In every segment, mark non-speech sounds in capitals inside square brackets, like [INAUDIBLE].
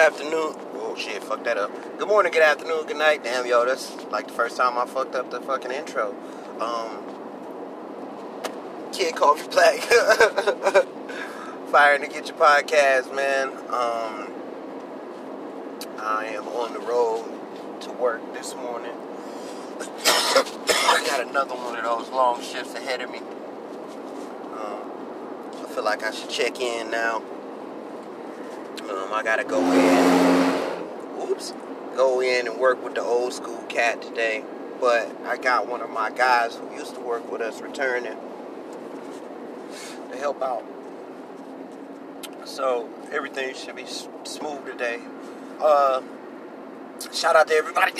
Afternoon. Oh shit, fuck that up. Good morning, good afternoon, good night. Damn, yo, that's like the first time I fucked up the fucking intro. Um, Kid Coffee [LAUGHS] Black. Firing to get your podcast, man. Um, I am on the road to work this morning. [COUGHS] I got another one of those long shifts ahead of me. Um, I feel like I should check in now. Um, I gotta go in. Oops. Go in and work with the old school cat today. But I got one of my guys who used to work with us returning to help out. So everything should be smooth today. Uh, shout out to everybody.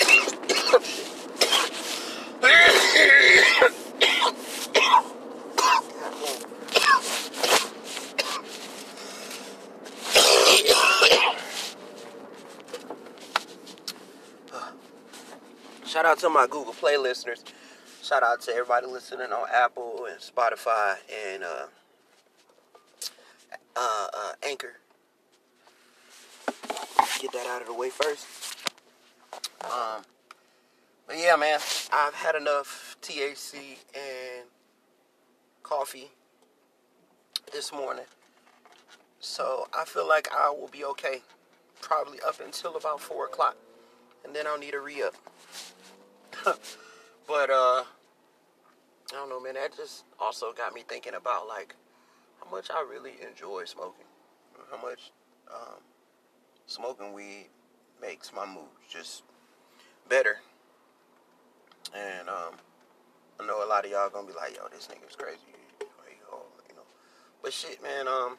To my Google Play listeners. Shout out to everybody listening on Apple and Spotify and uh, uh, uh, Anchor. Get that out of the way first. Um, but yeah, man, I've had enough THC and coffee this morning. So I feel like I will be okay. Probably up until about 4 o'clock. And then I'll need a re up. [LAUGHS] but, uh, I don't know, man. That just also got me thinking about, like, how much I really enjoy smoking. How much um, smoking weed makes my mood just better. And um, I know a lot of y'all gonna be like, "Yo, this nigga's crazy," you know. But shit, man, um,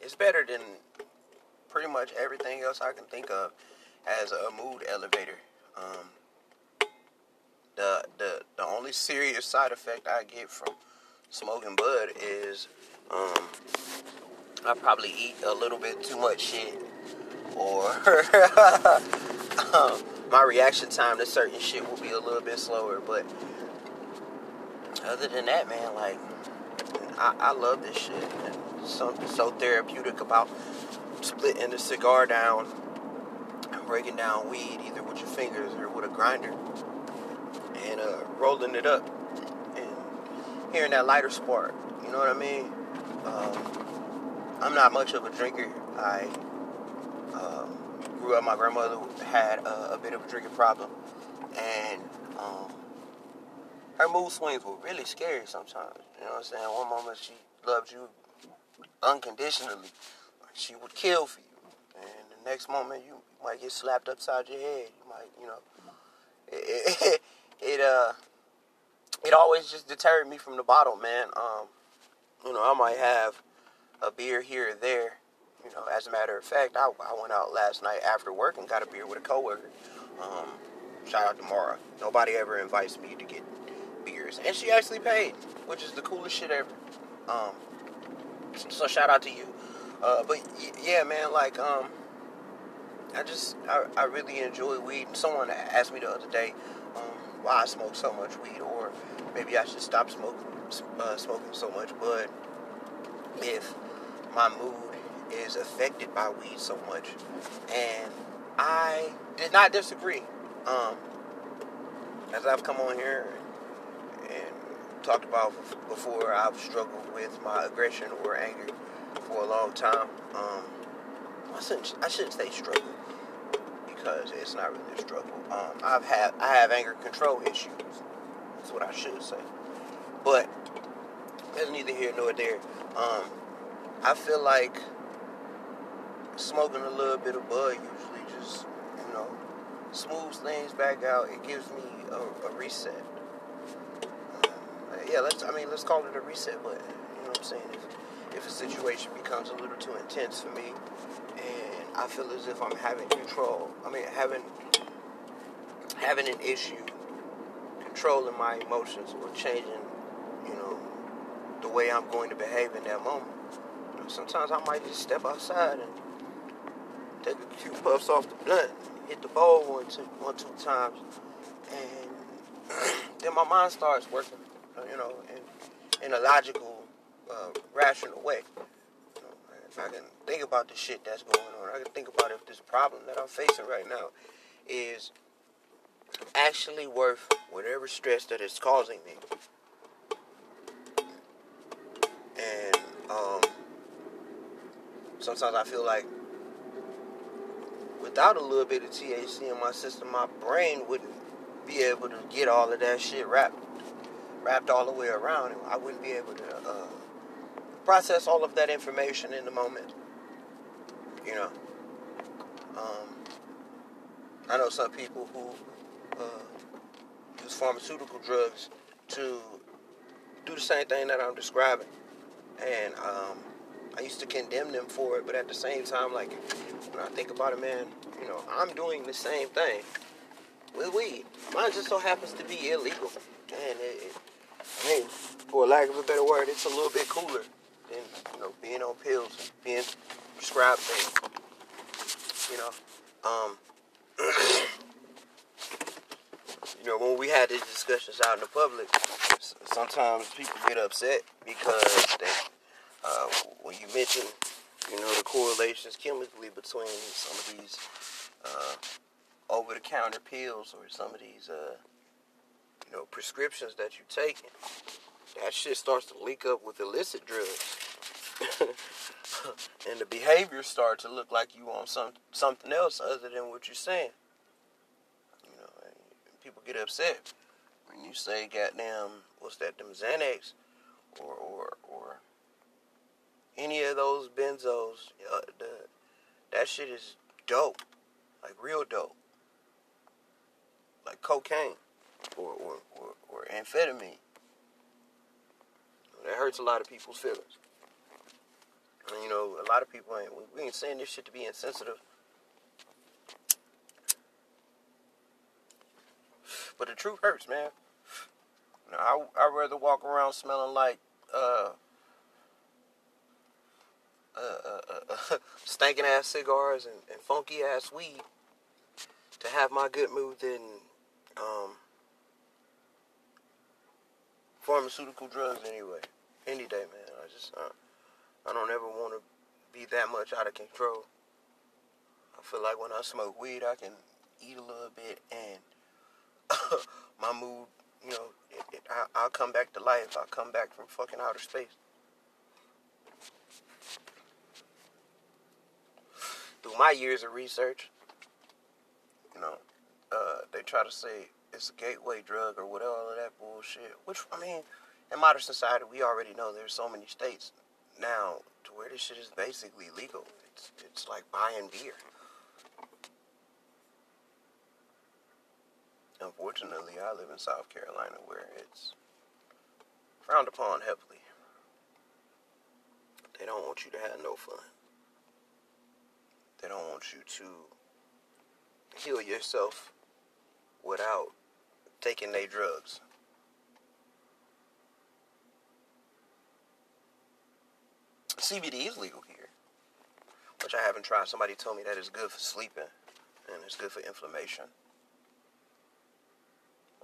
it's better than pretty much everything else I can think of as a mood elevator. Um, the the the only serious side effect I get from smoking bud is um, I probably eat a little bit too much shit, or [LAUGHS] um, my reaction time to certain shit will be a little bit slower. But other than that, man, like I, I love this shit. And something so therapeutic about splitting the cigar down and breaking down weed either with your fingers or with a grinder and uh, rolling it up and hearing that lighter spark. You know what I mean? Um, I'm not much of a drinker. I um, grew up. My grandmother had a, a bit of a drinking problem, and um, her mood swings were really scary sometimes. You know what I'm saying? One moment she loved you unconditionally, she would kill for you, and the next moment you might get slapped upside your head. You might, you know, [LAUGHS] it uh, it always just deterred me from the bottle, man. Um, you know, I might have a beer here or there. You know, as a matter of fact, I, I went out last night after work and got a beer with a coworker. Um, shout out to Mara. Nobody ever invites me to get beers, and she actually paid, which is the coolest shit ever. Um, so shout out to you. Uh, but yeah, man, like um, I just I, I really enjoy weed. And someone asked me the other day um, why I smoke so much weed, or maybe I should stop smoking uh, smoking so much But if my mood is affected by weed so much. And I did not disagree. Um, as I've come on here and talked about before, I've struggled with my aggression or anger for a long time. Um, I shouldn't, I shouldn't say struggle because it's not really a struggle. Um, I've had I have anger control issues. That's what I should say. But that's neither here nor there. Um, I feel like smoking a little bit of bud usually just you know smooths things back out. It gives me a, a reset. Yeah, let's. I mean, let's call it a reset button. You know what I'm saying? If, if a situation becomes a little too intense for me, and I feel as if I'm having control. I mean, having having an issue controlling my emotions or changing, you know, the way I'm going to behave in that moment. You know, sometimes I might just step outside and take a few puffs off the blunt, hit the bowl one, two, one, two times, and [CLEARS THROAT] then my mind starts working, you know, in, in a logical, uh, rational way. if I can think about the shit that's going on, I can think about if this problem that I'm facing right now is actually worth whatever stress that it's causing me. And um, sometimes I feel like without a little bit of THC in my system, my brain wouldn't be able to get all of that shit wrapped wrapped all the way around. I wouldn't be able to uh, process all of that information in the moment. You know, um, I know some people who uh, use pharmaceutical drugs to do the same thing that I'm describing, and um, I used to condemn them for it, but at the same time, like when I think about it, man, you know, I'm doing the same thing with weed. Mine just so happens to be illegal, and it, it, I mean, for lack of a better word, it's a little bit cooler than you know being on pills, being prescribed things. You know, um, [COUGHS] you know, when we had these discussions out in the public, sometimes people get upset because they uh, when you mention, you know, the correlations chemically between some of these uh, over-the-counter pills or some of these, uh, you know, prescriptions that you're taking, that shit starts to link up with illicit drugs. [LAUGHS] and the behavior start to look like you want some something else other than what you're saying. You know, people get upset when you say, "Goddamn, what's that? Them Xanax, or or or any of those benzos, uh, the, that shit is dope, like real dope, like cocaine or or, or, or amphetamine. That hurts a lot of people's feelings. And, you know, a lot of people ain't we ain't saying this shit to be insensitive. But the truth hurts, man. I I'd rather walk around smelling like uh, uh, uh, uh [LAUGHS] stinking ass cigars and, and, funky ass weed to have my good mood than um, pharmaceutical drugs anyway. Any day, man. I just uh, I don't ever want to be that much out of control. I feel like when I smoke weed, I can eat a little bit and [LAUGHS] my mood, you know, it, it, I, I'll come back to life. I'll come back from fucking outer space. through my years of research, you know, uh, they try to say it's a gateway drug or whatever all of that bullshit. Which I mean, in modern society, we already know there's so many states now to where this shit is basically legal. It's it's like buying beer. Unfortunately, I live in South Carolina where it's frowned upon heavily. They don't want you to have no fun. They don't want you to heal yourself without taking their drugs. CBD is legal here, which I haven't tried. Somebody told me that it's good for sleeping and it's good for inflammation.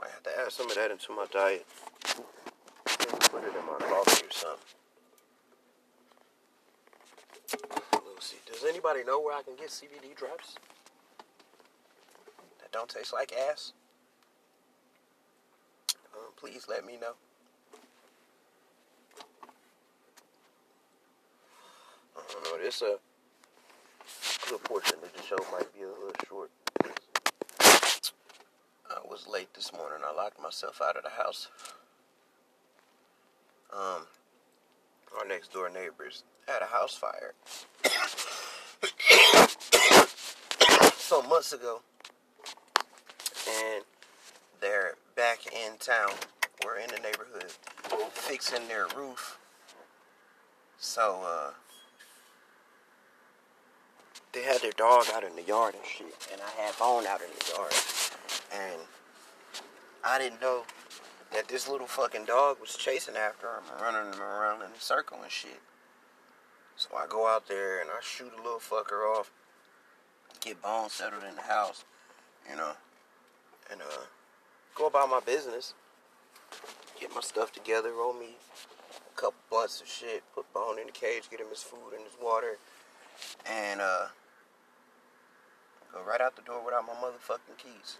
I have to add some of that into my diet. Put it in my coffee or something. see. Does anybody know where I can get CBD drops that don't taste like ass? Um, please let me know. This a good portion of the show might be a little short. I was late this morning. I locked myself out of the house. Um, our next door neighbors had a house fire. [COUGHS] some months ago. And they're back in town. We're in the neighborhood fixing their roof. So, uh, they had their dog out in the yard and shit. And I had Bone out in the yard. And I didn't know that this little fucking dog was chasing after him and running him around in a circle and shit. So I go out there and I shoot a little fucker off, get Bone settled in the house, you know, and uh, go about my business, get my stuff together, roll me a couple butts of shit, put Bone in the cage, get him his food and his water, and uh, go right out the door without my motherfucking keys.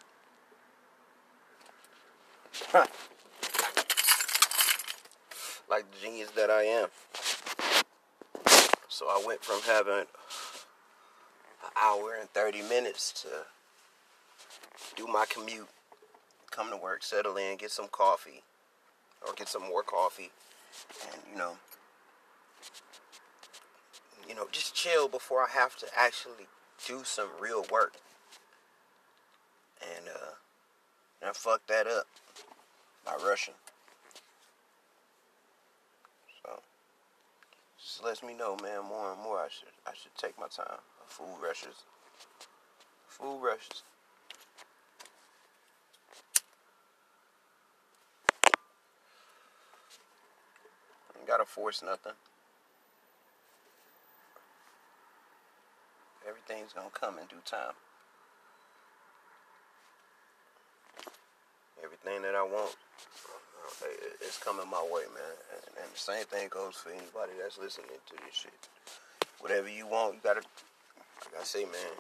[LAUGHS] like the genius that I am. So I went from having an hour and 30 minutes to do my commute, come to work, settle in, get some coffee, or get some more coffee, and you know, you know, just chill before I have to actually do some real work. And uh, and I fucked that up by rushing. So just lets me know, man, more and more I should I should take my time. Food rushes. Food rushes. Gotta force nothing. Everything's gonna come in due time. Everything that I want, uh, it's coming my way, man. And, and the same thing goes for anybody that's listening to this shit. Whatever you want, you gotta, like I say, man,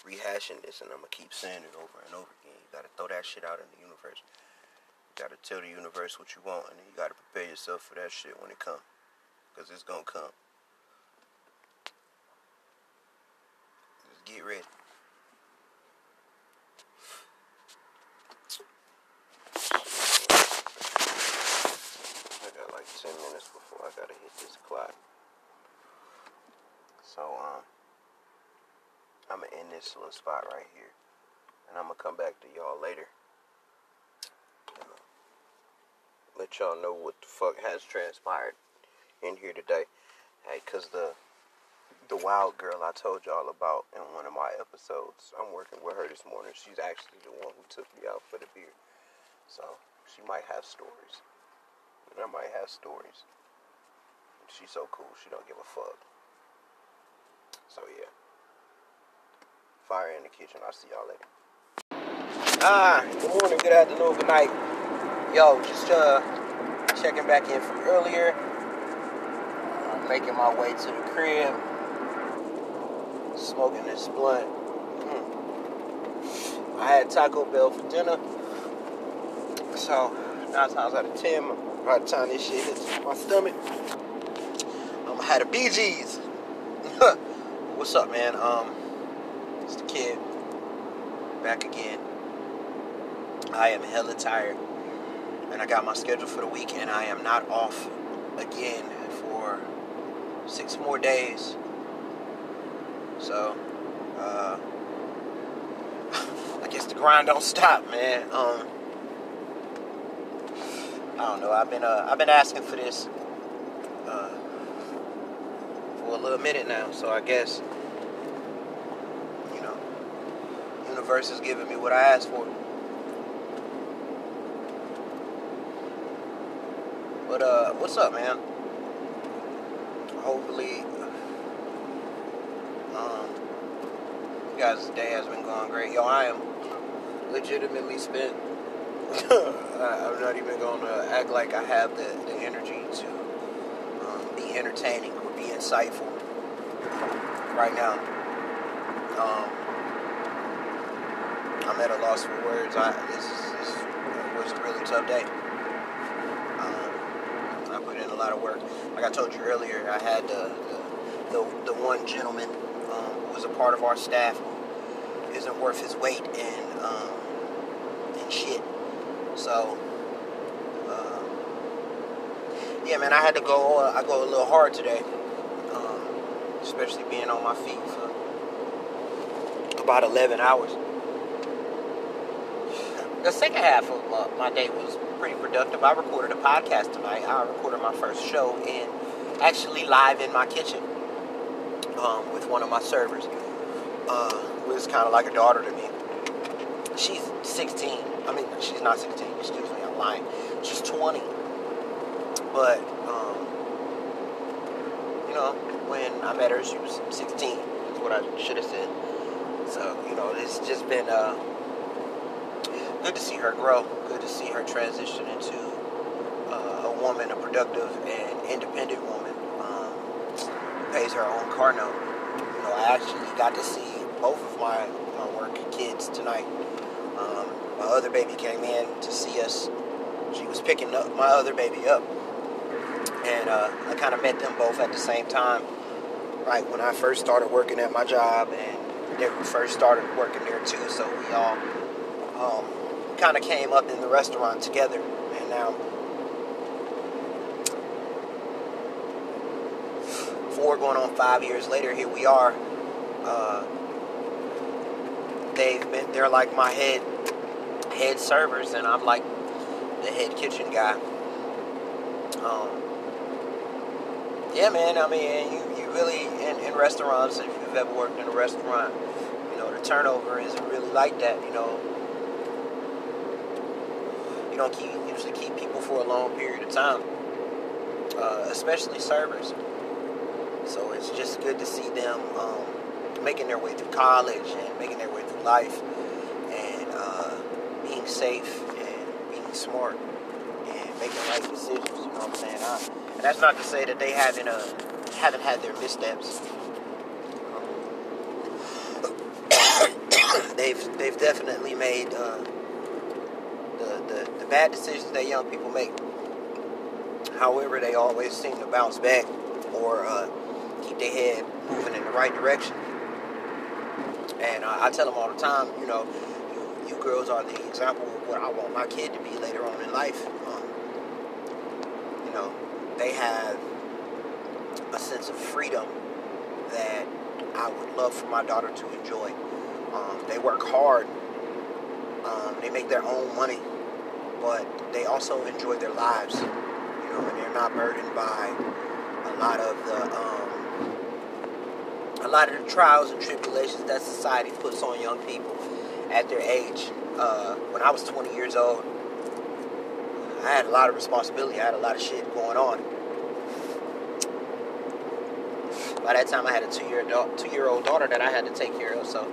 rehashing this, and I'm gonna keep saying it over and over again. You gotta throw that shit out in the universe. You gotta tell the universe what you want, and you gotta prepare yourself for that shit when it comes, cause it's gonna come. Get ready. I got like 10 minutes before I gotta hit this clock. So, um, I'm gonna end this little spot right here. And I'm gonna come back to y'all later. And, uh, let y'all know what the fuck has transpired in here today. Hey, cause the the wild girl I told y'all about in one of my episodes, I'm working with her this morning. She's actually the one who took me out for the beer. So she might have stories. And I might have stories. She's so cool, she don't give a fuck. So yeah. Fire in the kitchen. I'll see y'all later. Ah, good morning, good afternoon, good night. Yo, just uh checking back in from earlier. I'm making my way to the crib. Smoking this blunt. Mm. I had Taco Bell for dinner. So nine times out of ten, by the time this shit hits my stomach, I'm gonna have BGs. [LAUGHS] What's up, man? Um, it's the kid back again. I am hella tired, and I got my schedule for the week, and I am not off again for six more days. So, uh, I guess the grind don't stop, man. Um, I don't know. I've been uh, I've been asking for this uh, for a little minute now, so I guess you know, universe is giving me what I asked for. But uh, what's up, man? Hopefully, um, you guys' day has been going great. Yo, I am legitimately spent. [LAUGHS] I'm not even gonna act like I have the, the energy to um, be entertaining or be insightful right now. Um, I'm at a loss for words. I this, this was a really tough day. Um, I put in a lot of work. Like I told you earlier, I had the, the, the the one gentleman was a part of our staff isn't worth his weight in um, in shit. So. Uh, yeah, man, I had to go. Uh, I go a little hard today, um, especially being on my feet for about 11 hours. The second half of my, my day was pretty productive. I recorded a podcast tonight. I recorded my first show in actually live in my kitchen um, with one of my servers, uh, who is kind of like a daughter to me. She's 16. I mean, she's not 16. Excuse me, I'm lying. She's 20 but, um, you know, when I met her, she was 16, is what I should have said. So, you know, it's just been uh, good to see her grow, good to see her transition into uh, a woman, a productive and independent woman pays her own car note. You know, I actually got to see both of my, my work kids tonight. Um, my other baby came in to see us. She was picking up my other baby up and uh, I kind of met them both at the same time, right when I first started working at my job, and they first started working there too. So we all um, kind of came up in the restaurant together, and now four going on five years later, here we are. Uh, they've been they're like my head head servers, and I'm like the head kitchen guy. Um, yeah, man. I mean, you, you really in, in restaurants. If you've ever worked in a restaurant, you know the turnover isn't really like that. You know, you don't keep usually keep people for a long period of time, uh, especially servers. So it's just good to see them um, making their way through college and making their way through life and uh, being safe and being smart and making right decisions. You know what I'm saying? I, and that's not to say that they haven't uh, haven't had their missteps. [COUGHS] they've they've definitely made uh, the, the the bad decisions that young people make. However, they always seem to bounce back or uh, keep their head moving in the right direction. And I tell them all the time, you know, you, you girls are the example of what I want my kid to be later on in life. Um, you know, they have a sense of freedom that I would love for my daughter to enjoy. Um, they work hard. Um, they make their own money, but they also enjoy their lives. You know, and they're not burdened by a lot of the um, a lot of the trials and tribulations that society puts on young people at their age. Uh, when I was 20 years old, I had a lot of responsibility. I had a lot of shit going on. By that time, I had a two-year two-year-old daughter that I had to take care of. So um,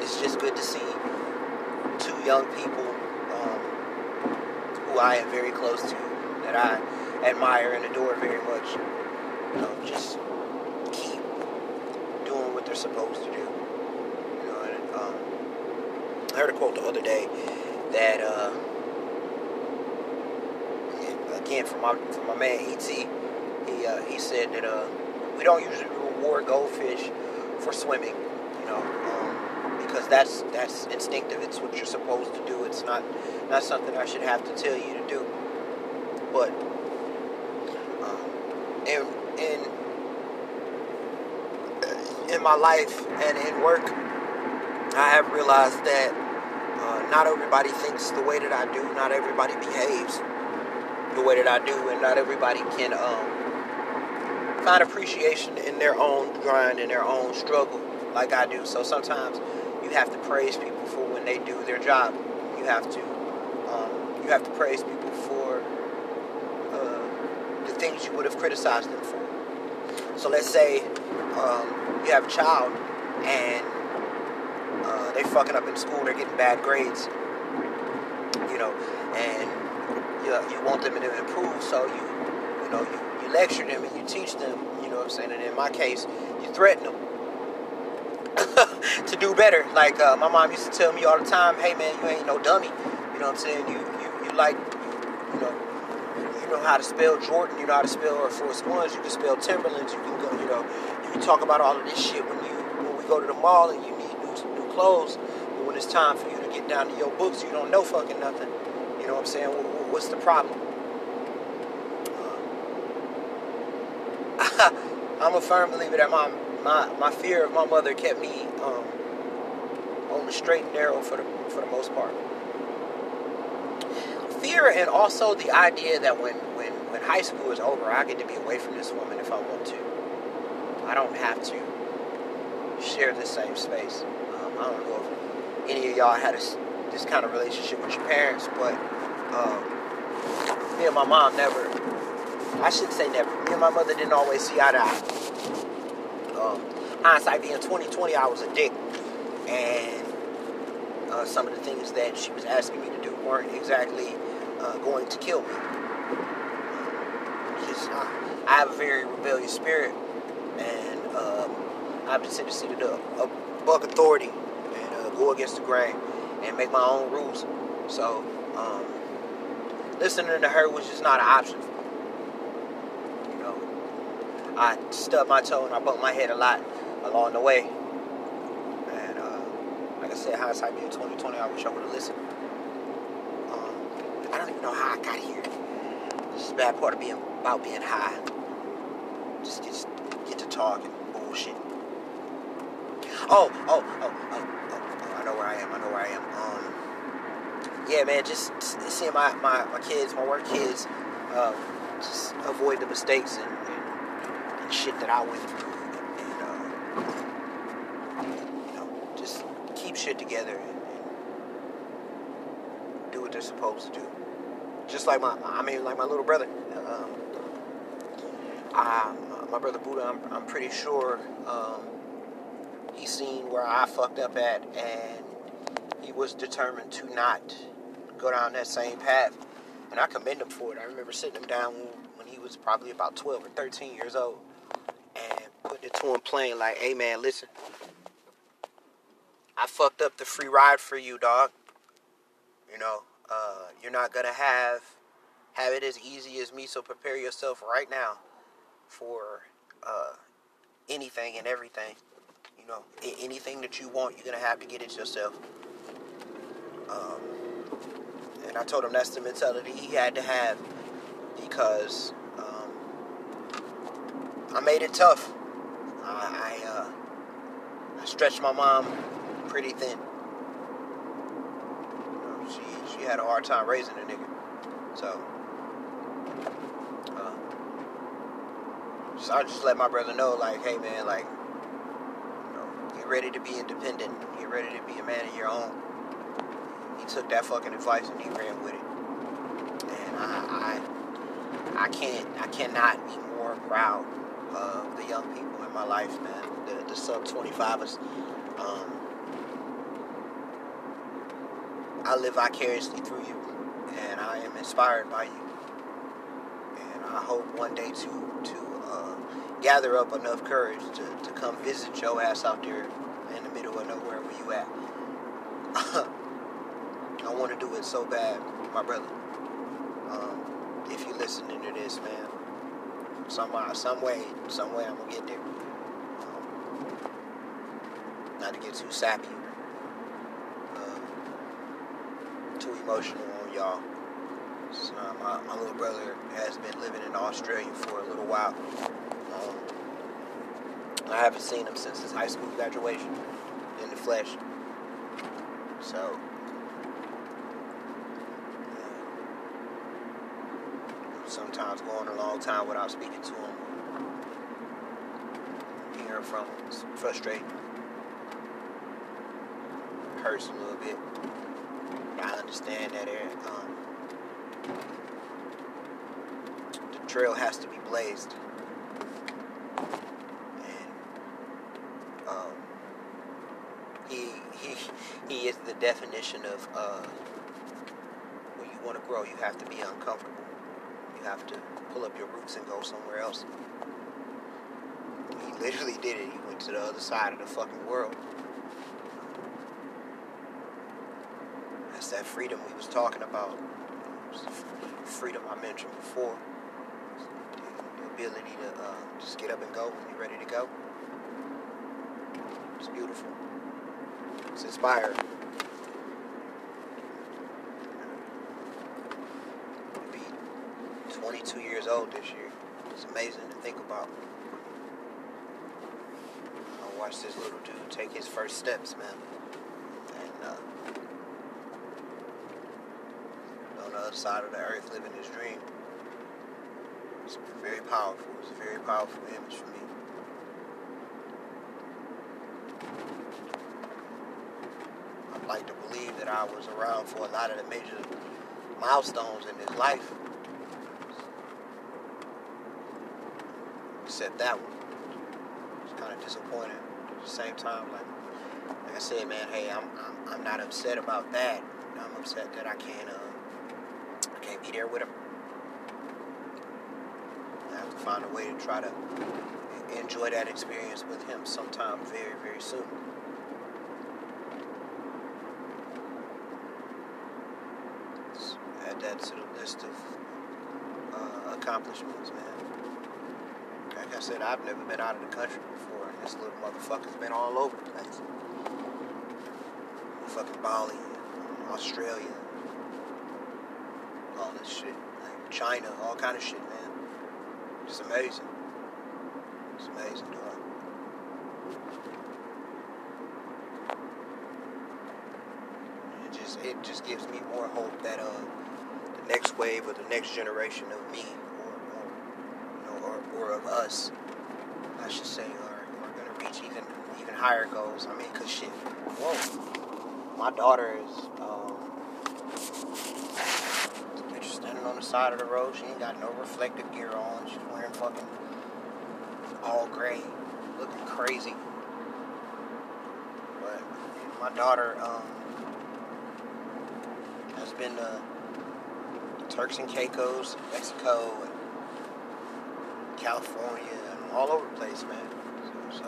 it's just good to see two young people um, who I am very close to, that I admire and adore very much. Know, just keep doing what they're supposed to do. You know, and um, I heard a quote the other day that uh, again from my from my man ET, he uh, he said that uh, we don't usually reward goldfish for swimming, you know, um, because that's that's instinctive. It's what you're supposed to do. It's not not something I should have to tell you to do. But um, in in in my life and in work, I have realized that uh, not everybody thinks the way that I do. Not everybody behaves the way that I do, and not everybody can um, find appreciation in their own grind and their own struggle like I do. So sometimes you have to praise people for when they do their job. You have to um, you have to praise people for uh, the things you would have criticized them for. So let's say um, you have a child and uh, they fucking up in school, they're getting bad grades, you know, and you, you want them to improve, so you, you know, you, you lecture them and you teach them, you know what I'm saying, and in my case, you threaten them [LAUGHS] to do better. Like uh, my mom used to tell me all the time, hey man, you ain't no dummy, you know what I'm saying, you, you, you like, you know, know how to spell Jordan, you know how to spell Air Force Ones, you can spell Timberlands, you can go, you know, you can talk about all of this shit when you when we go to the mall and you need new, new clothes. But when it's time for you to get down to your books, you don't know fucking nothing. You know what I'm saying? What's the problem? [LAUGHS] I'm a firm believer that my my, my fear of my mother kept me um, on the straight and narrow for the for the most part. Fear and also the idea that when, when, when high school is over, I get to be away from this woman if I want to. I don't have to share the same space. Um, I don't know if any of y'all had a, this kind of relationship with your parents, but um, me and my mom never, I shouldn't say never, me and my mother didn't always see eye to eye. Um, hindsight being 2020, I was a dick. And uh, some of the things that she was asking me to do weren't exactly uh, going to kill me. Just, uh, I have a very rebellious spirit, and um, I've decided to a buck authority and uh, go against the grain and make my own rules. So, um, listening to her was just not an option. You know, I stubbed my toe and I bumped my head a lot along the way. And uh, like I said, hindsight being 2020, I wish I would have listened. Don't even know how I got here. This is the bad part of being about being high. Just get get to talking bullshit. Oh, oh, oh, oh, oh, oh, I know where I am. I know where I am. Um, yeah, man, just seeing my, my, my kids, my work kids, um, just avoid the mistakes and, and, and shit that I went through. Uh, just shit together and, and do what they're supposed to do just like my, I mean, like my little brother. Um, I, my brother Buddha, I'm, I'm pretty sure um, he's seen where I fucked up at, and he was determined to not go down that same path. And I commend him for it. I remember sitting him down when, when he was probably about 12 or 13 years old, and putting it to him plain, like, "Hey, man, listen, I fucked up the free ride for you, dog. You know, uh, you're not gonna have have it as easy as me. So prepare yourself right now for uh, anything and everything. You know, anything that you want, you're gonna have to get it yourself. Um, and I told him that's the mentality he had to have because um, I made it tough. I I, uh, I stretched my mom pretty thin she had a hard time raising a nigga. So, uh, so I just let my brother know, like, hey man, like, you know, get ready to be independent, get ready to be a man of your own. He took that fucking advice and he ran with it. And I, I, I can't, I cannot be more proud of the young people in my life, man. The, the sub 25ers. Um, I live vicariously through you, and I am inspired by you. And I hope one day to to uh, gather up enough courage to, to come visit your ass out there in the middle of nowhere where you at. [LAUGHS] I want to do it so bad, my brother. Um, if you're listening to this, man, somehow, some way, some way, I'm gonna get there. Um, not to get too sappy too emotional on y'all. So, uh, my, my little brother has been living in Australia for a little while. Um, I haven't seen him since his high school graduation in the flesh. So, sometimes going a long time without speaking to him, hearing from him, it's frustrating. Hurts a little bit. Understand that it, um, the trail has to be blazed. Um, he, he, [LAUGHS] he is the definition of uh, when you want to grow, you have to be uncomfortable. You have to pull up your roots and go somewhere else. He literally did it. He went to the other side of the fucking world. That freedom we was talking about. freedom I mentioned before. The ability to uh, just get up and go when you're ready to go. It's beautiful. It's inspiring. Be 22 years old this year. It's amazing to think about. I watched this little dude take his first steps, man. And uh, on the other side of the earth living his dream. It's very powerful. It's a very powerful image for me. I'd like to believe that I was around for a lot of the major milestones in his life. Except that one. It's kind of disappointing. At the same time, like, like I said, man, hey, I'm, I'm, I'm not upset about that. I'm upset that I can't, uh, I can't be there with him. I have to find a way to try to enjoy that experience with him sometime very, very soon. Let's add that to the list of uh, accomplishments, man. Like I said, I've never been out of the country before, this little motherfucker's been all over the place. Fucking Bali, Australia, shit, like China, all kind of shit, man. It's amazing. It's amazing, dog. It just it just gives me more hope that uh the next wave or the next generation of me or or you know or, or of us, I should say, are, are gonna reach even even higher goals. I mean, cause shit, whoa, my daughter is um, the side of the road. She ain't got no reflective gear on. She's wearing fucking all gray, looking crazy. But my daughter um, has been to Turks and Caicos, Mexico, and California, and all over the place, man. So, so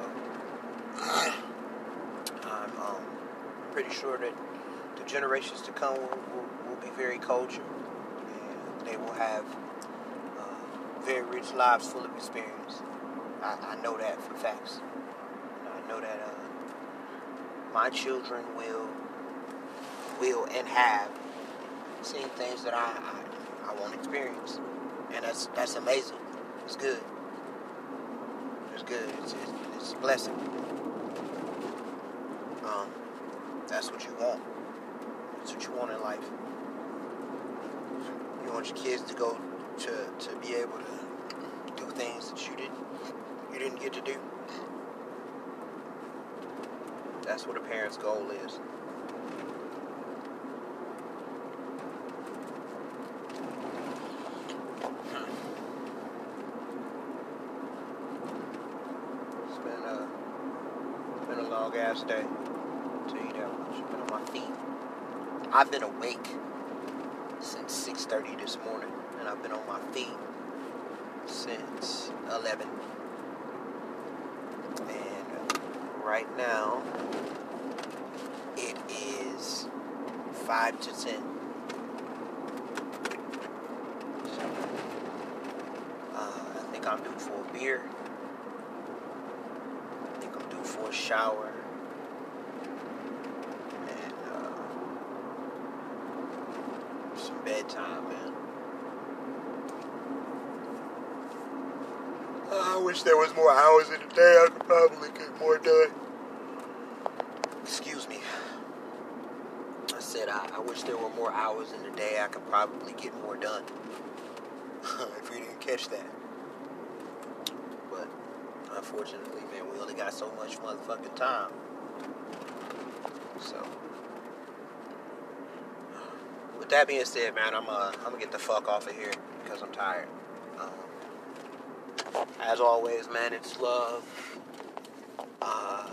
[CLEARS THROAT] I'm um, pretty sure that the generations to come will, will, will be very cultured, they will have uh, very rich lives full of experience. I, I know that for facts. I know that uh, my children will will and have seen things that I, I, I won't experience. And that's that's amazing. It's good. It's good. It's, it's, it's a blessing. Um, that's what you want. That's what you want in life. You want your kids to go to, to be able to do things that you didn't you didn't get to do. That's what a parent's goal is. Long ass day. Tell you that been on my feet. I've been awake since 6.30 this morning, and I've been on my feet since 11. And right now, it is 5 to 10. So, uh, I think I'm due for a beer. I think I'm due for a shower. And uh, bedtime, man. I wish there was more hours in the day. I could probably get more done. Excuse me. I said I, I wish there were more hours in the day. I could probably get more done. [LAUGHS] if you didn't catch that. But unfortunately, man, we only got so much motherfucking time. So. That being said, man, I'm uh, I'm gonna get the fuck off of here because I'm tired. Um, as always, man, it's love. Uh,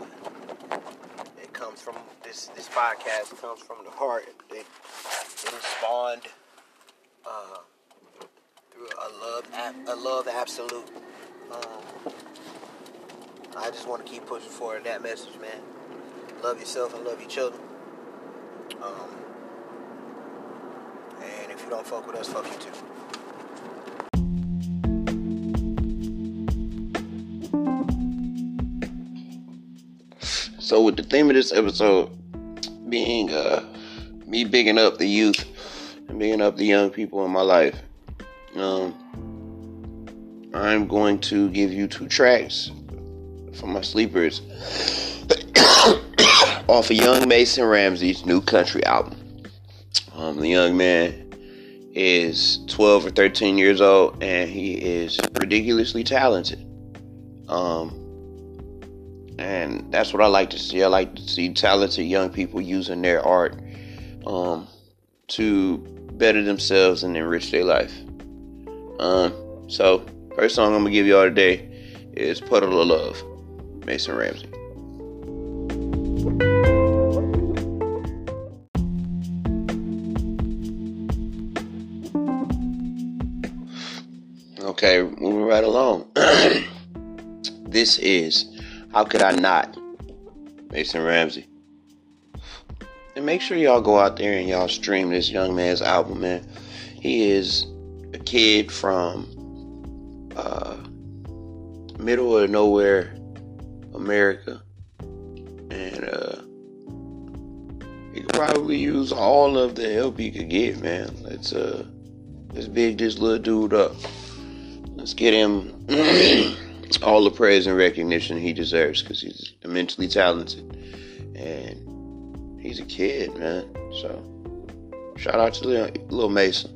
it comes from this this podcast comes from the heart. It, it was spawned uh, through a love a love absolute. Um, I just want to keep pushing forward that message, man. Love yourself and love your children. Um, And if you don't fuck with us, fuck you too. So, with the theme of this episode being uh, me bigging up the youth and bigging up the young people in my life, um, I'm going to give you two tracks from my sleepers [COUGHS] off of Young Mason Ramsey's new country album. Um, the young man is 12 or 13 years old and he is ridiculously talented. Um, and that's what I like to see. I like to see talented young people using their art um, to better themselves and enrich their life. Um, so, first song I'm gonna give y'all today is "Puddle of Love," Mason Ramsey. Okay, moving right along. [CLEARS THROAT] this is How Could I Not? Mason Ramsey. And make sure y'all go out there and y'all stream this young man's album, man. He is a kid from uh, middle of nowhere, America. And uh, he could probably use all of the help he could get, man. Let's uh let's big this little dude up. Let's get him [CLEARS THROAT] all the praise and recognition he deserves because he's immensely talented and he's a kid, man. So, shout out to little, Mason.